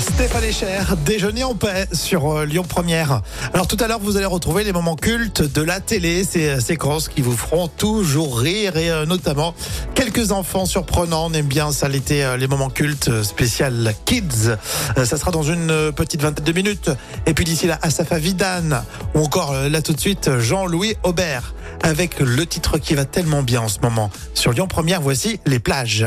Stéphane Cher, déjeuner en paix sur euh, Lyon Première. Alors tout à l'heure, vous allez retrouver les moments cultes de la télé, ces euh, séquences qui vous feront toujours rire et euh, notamment quelques enfants surprenants. On aime bien ça l'été, les moments cultes spécial Kids. Ça sera dans une petite vingtaine de minutes. Et puis d'ici là, Asafa Vidane ou encore là tout de suite Jean-Louis Aubert avec le titre qui va tellement bien en ce moment. Sur Lyon Première, voici les plages.